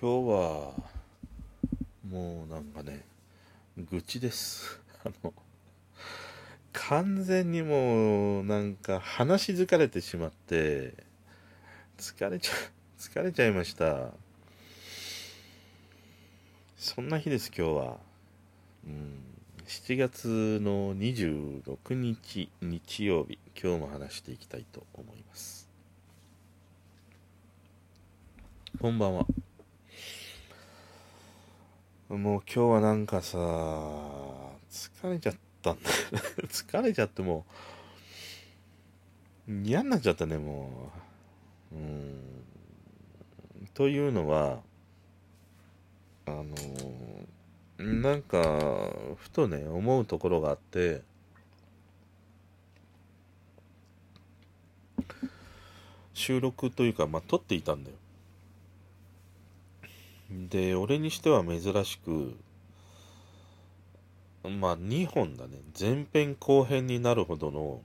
今日はもうなんかね愚痴です。あの完全にもうなんか話し疲れてしまって疲れちゃ 疲れちゃいました。そんな日です今日は。うん7月の26日日曜日。今日も話していきたいと思います。こんばんは。もう今日はなんかさ疲れちゃったんだ。疲れちゃってもう嫌になっちゃったねもう。うん。というのはあのなんかふとね思うところがあって収録というかまあ撮っていたんだよ。で俺にしては珍しくまあ2本だね前編後編になるほどの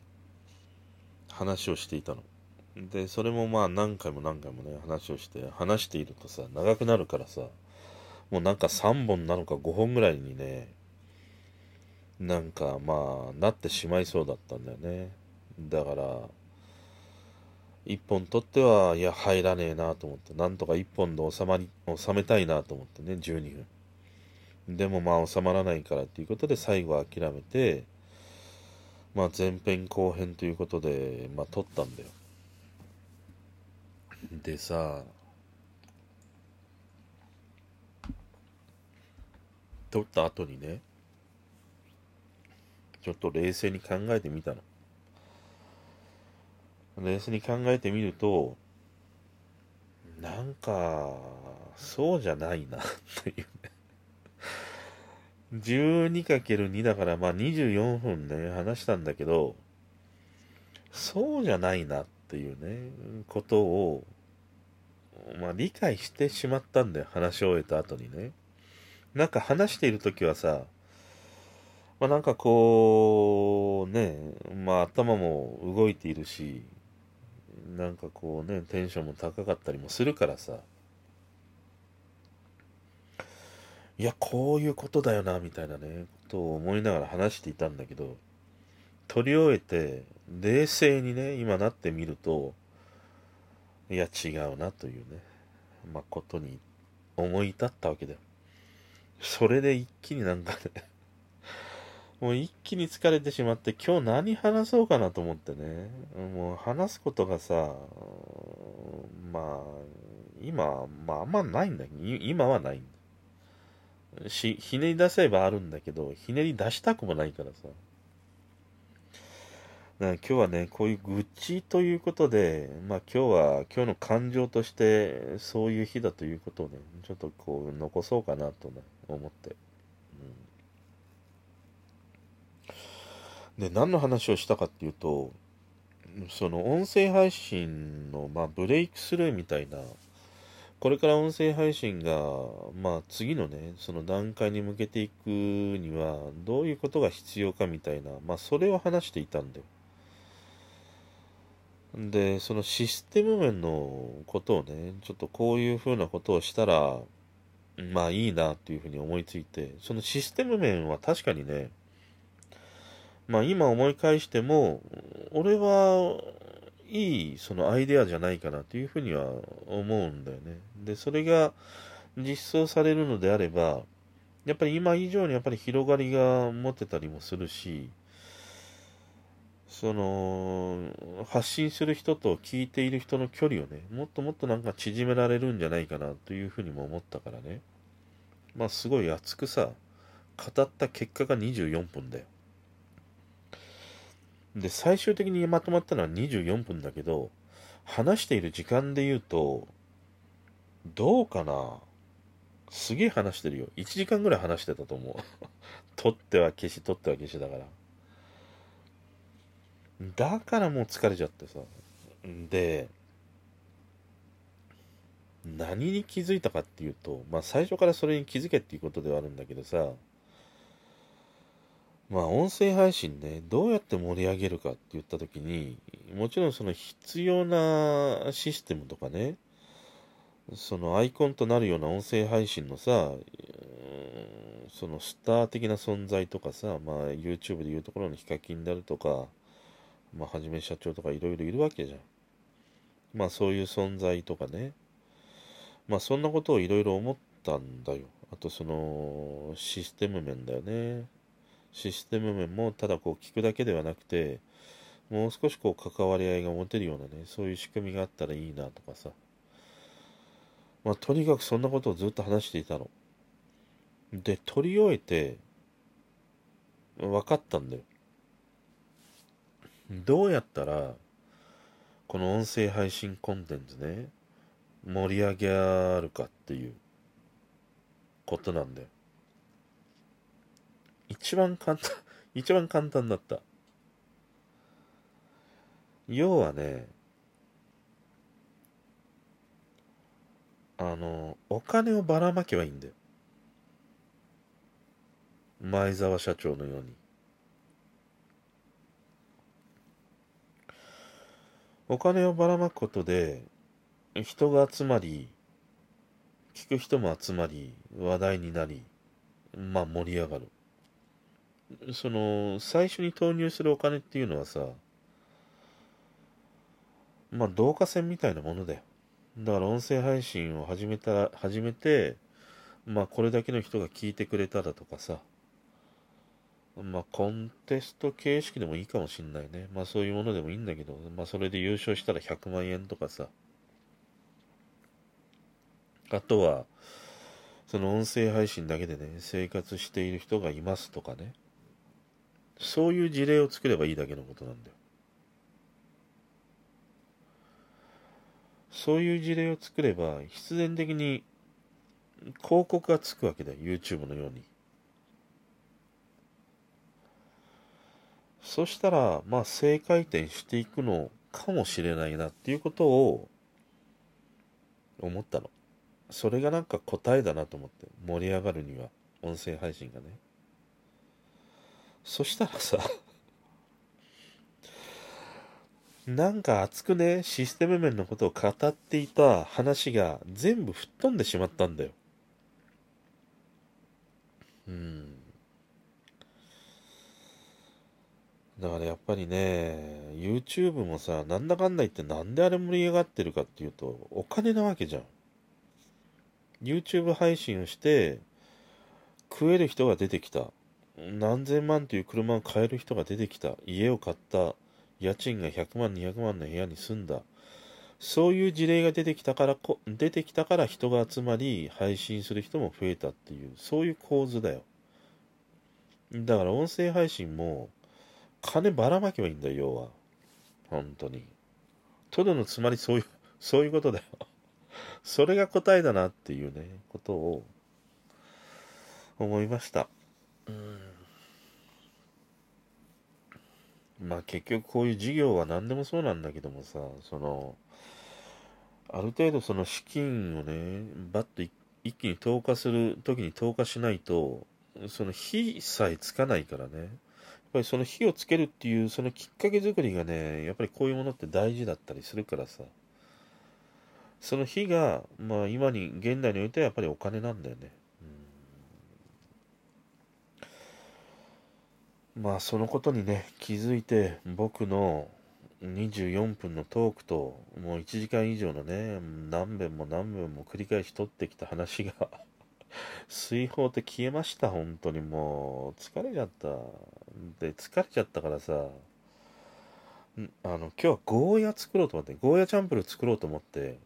話をしていたのでそれもまあ何回も何回もね話をして話しているとさ長くなるからさもうなんか3本なのか5本ぐらいにね、なんかまあ、なってしまいそうだったんだよね。だから、1本取っては、いや、入らねえなと思って、なんとか1本で収まり、収めたいなと思ってね、12分。でもまあ収まらないからっていうことで最後諦めて、まあ前編後編ということで、まあ撮ったんだよ。でさ、撮った後にね、ちょっと冷静に考えてみたの。冷静に考えてみると、なんか、そうじゃないなっていうね。12×2 だから、まあ24分ね、話したんだけど、そうじゃないなっていうね、ことを、まあ理解してしまったんだよ、話し終えた後にね。なんか話している時はさ、まあ、なんかこう、ね、まあ頭も動いているし、なんかこうね、テンションも高かったりもするからさ、いや、こういうことだよな、みたいなね、ことを思いながら話していたんだけど、取り終えて、冷静にね、今なってみると、いや、違うなというね、ま、ことに思い至ったわけだよ。それで一気になんかねもう一気に疲れてしまって、今日何話そうかなと思ってね。もう話すことがさ、まあ、今、まああんまないんだけど、今はないんだ。し、ひねり出せばあるんだけど、ひねり出したくもないからさ。だ今日はね、こういう愚痴ということで、まあ今日は、今日の感情として、そういう日だということをね、ちょっとこう、残そうかなとね、思って。うん、で、何の話をしたかっていうと、その音声配信の、まあ、ブレイクスルーみたいな、これから音声配信が、まあ、次のね、その段階に向けていくには、どういうことが必要かみたいな、まあ、それを話していたんだよ。で、そのシステム面のことをね、ちょっとこういうふうなことをしたら、まあいいなっていうふうに思いついて、そのシステム面は確かにね、まあ今思い返しても、俺はいいそのアイデアじゃないかなというふうには思うんだよね。で、それが実装されるのであれば、やっぱり今以上にやっぱり広がりが持てたりもするし、その、発信する人と聞いている人の距離をね、もっともっとなんか縮められるんじゃないかなというふうにも思ったからね。まあすごい熱くさ、語った結果が24分だよ。で、最終的にまとまったのは24分だけど、話している時間で言うと、どうかな？すげえ話してるよ。1時間ぐらい話してたと思う。取っては消し、取っては消しだから。だからもう疲れちゃってさ。で、何に気づいたかっていうと、まあ最初からそれに気づけっていうことではあるんだけどさ、まあ音声配信ね、どうやって盛り上げるかって言った時に、もちろんその必要なシステムとかね、そのアイコンとなるような音声配信のさ、そのスター的な存在とかさ、まあ YouTube でいうところのヒカキンであるとか、まあはじめ社長とかいろいろいるわけじゃん。まあそういう存在とかね。まあそんなことをいろいろ思ったんだよ。あとそのシステム面だよね。システム面もただこう聞くだけではなくて、もう少しこう関わり合いが持てるようなね、そういう仕組みがあったらいいなとかさ。まあとにかくそんなことをずっと話していたの。で、取り終えて、分かったんだよ。どうやったら、この音声配信コンテンツね、盛り上げあるかっていうことなんだよ。一番簡単、一番簡単だった。要はね、あの、お金をばらまけばいいんだよ。前澤社長のように。お金をばらまくことで、人が集まり、聞く人も集まり、話題になり、まあ盛り上がる。その、最初に投入するお金っていうのはさ、まあ、導火線みたいなものだよ。だから音声配信を始めた、始めて、まあ、これだけの人が聞いてくれただとかさ、まあ、コンテスト形式でもいいかもしんないね。まあ、そういうものでもいいんだけど、まあ、それで優勝したら100万円とかさ、あとは、その音声配信だけでね、生活している人がいますとかね。そういう事例を作ればいいだけのことなんだよ。そういう事例を作れば、必然的に広告がつくわけだよ。YouTube のように。そしたら、まあ、正回転していくのかもしれないなっていうことを思ったの。それがなんか答えだなと思って。盛り上がるには、音声配信がね。そしたらさなんか熱くね、システム面のことを語っていた話が全部吹っ飛んでしまったんだよ。うん。だからやっぱりね、YouTube もさ、なんだかんだ言ってなんであれ盛り上がってるかっていうと、お金なわけじゃん。YouTube 配信をして、食える人が出てきた。何千万という車を買える人が出てきた。家を買った。家賃が100万、200万の部屋に住んだ。そういう事例が出てきたからこ、出てきたから人が集まり、配信する人も増えたっていう、そういう構図だよ。だから音声配信も、金ばらまけばいいんだよ、要は。本当に。とどのつまりそういう、そういうことだよ。それが答えだなっていうね、ことを思いました。まあ結局こういう事業は何でもそうなんだけどもさ、その、ある程度その資金をね、バッと一気に投下する時に投下しないと、その火さえつかないからね。やっぱりその火をつけるっていうそのきっかけ作りがね、やっぱりこういうものって大事だったりするからさ。その火が、まあ今に、現代においてはやっぱりお金なんだよね。まあそのことにね気づいて僕の24分のトークともう1時間以上のね何遍も何遍も繰り返し取ってきた話が 水泡って消えました本当に。もう疲れちゃった。で疲れちゃったからさあの今日はゴーヤ作ろうと思ってゴーヤチャンプル作ろうと思って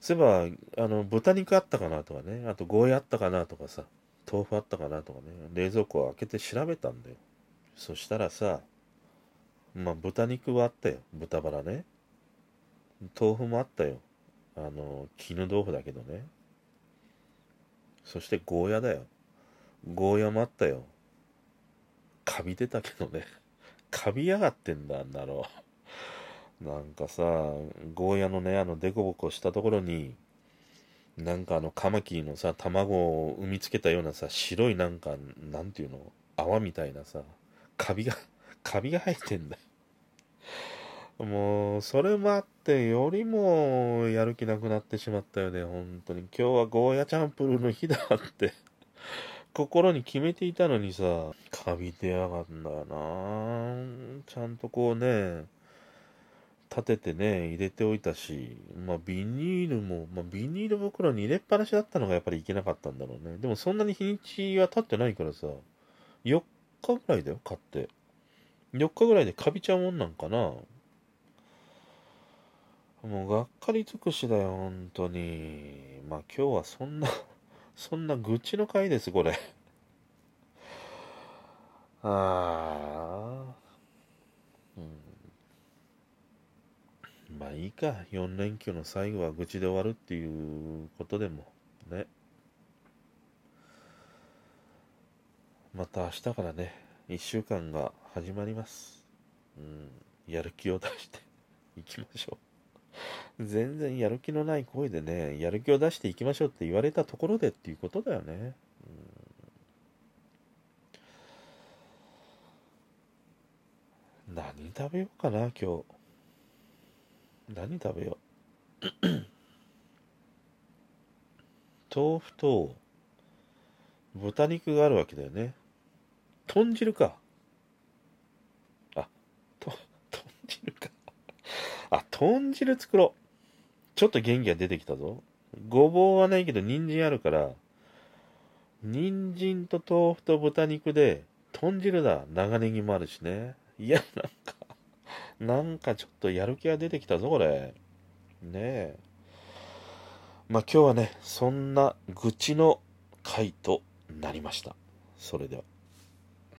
そういえばあの豚肉あったかなとかねあとゴーヤあったかなとかさ豆腐あったかなとかね、冷蔵庫を開けて調べたんだよ。そしたらさ、まあ豚肉はあったよ。豚バラね。豆腐もあったよ。あの、絹豆腐だけどね。そしてゴーヤだよ。ゴーヤもあったよ。カビ出たけどね。カビやがってんだ、あんなの。なんかさ、ゴーヤのね、あの、デコボコしたところに、なんかあのカマキリのさ卵を産みつけたようなさ白いなんかなんていうの泡みたいなさカビが カビが生えてんだ。もう、それもあって、よりもやる気なくなってしまったよね、本当に。今日はゴーヤチャンプルーの日だって。心に決めていたのにさ、カビ出やがんだよな。ちゃんとこうね、立ててね、入れておいたし、まあビニールも、まあビニール袋に入れっぱなしだったのがやっぱりいけなかったんだろうね。でもそんなに日にちは経ってないからさ、4日ぐらいだよ、買って。4日ぐらいでカビちゃうもんなんかな。もうがっかり尽くしだよ、本当に。まあ今日はそんな そんな愚痴の回です、これああ。うん。まあいいか、4連休の最後は愚痴で終わるっていうことでも、ね。また明日からね、1週間が始まります。うん、やる気を出して いきましょう。全然やる気のない声でね、やる気を出していきましょうって言われたところでっていうことだよね。うん、何食べようかな、今日。何食べよう？豆腐と豚肉があるわけだよね。豚汁か。あ、と、豚汁か。あ、豚汁作ろう。ちょっと元気が出てきたぞ。ごぼうはないけど、人参あるから、人参と豆腐と豚肉で、豚汁だ。長ネギもあるしね。いや、なんか、なんかちょっとやる気が出てきたぞ、これ。ねえ。まあ今日はね、そんな愚痴の回となりました。それでは。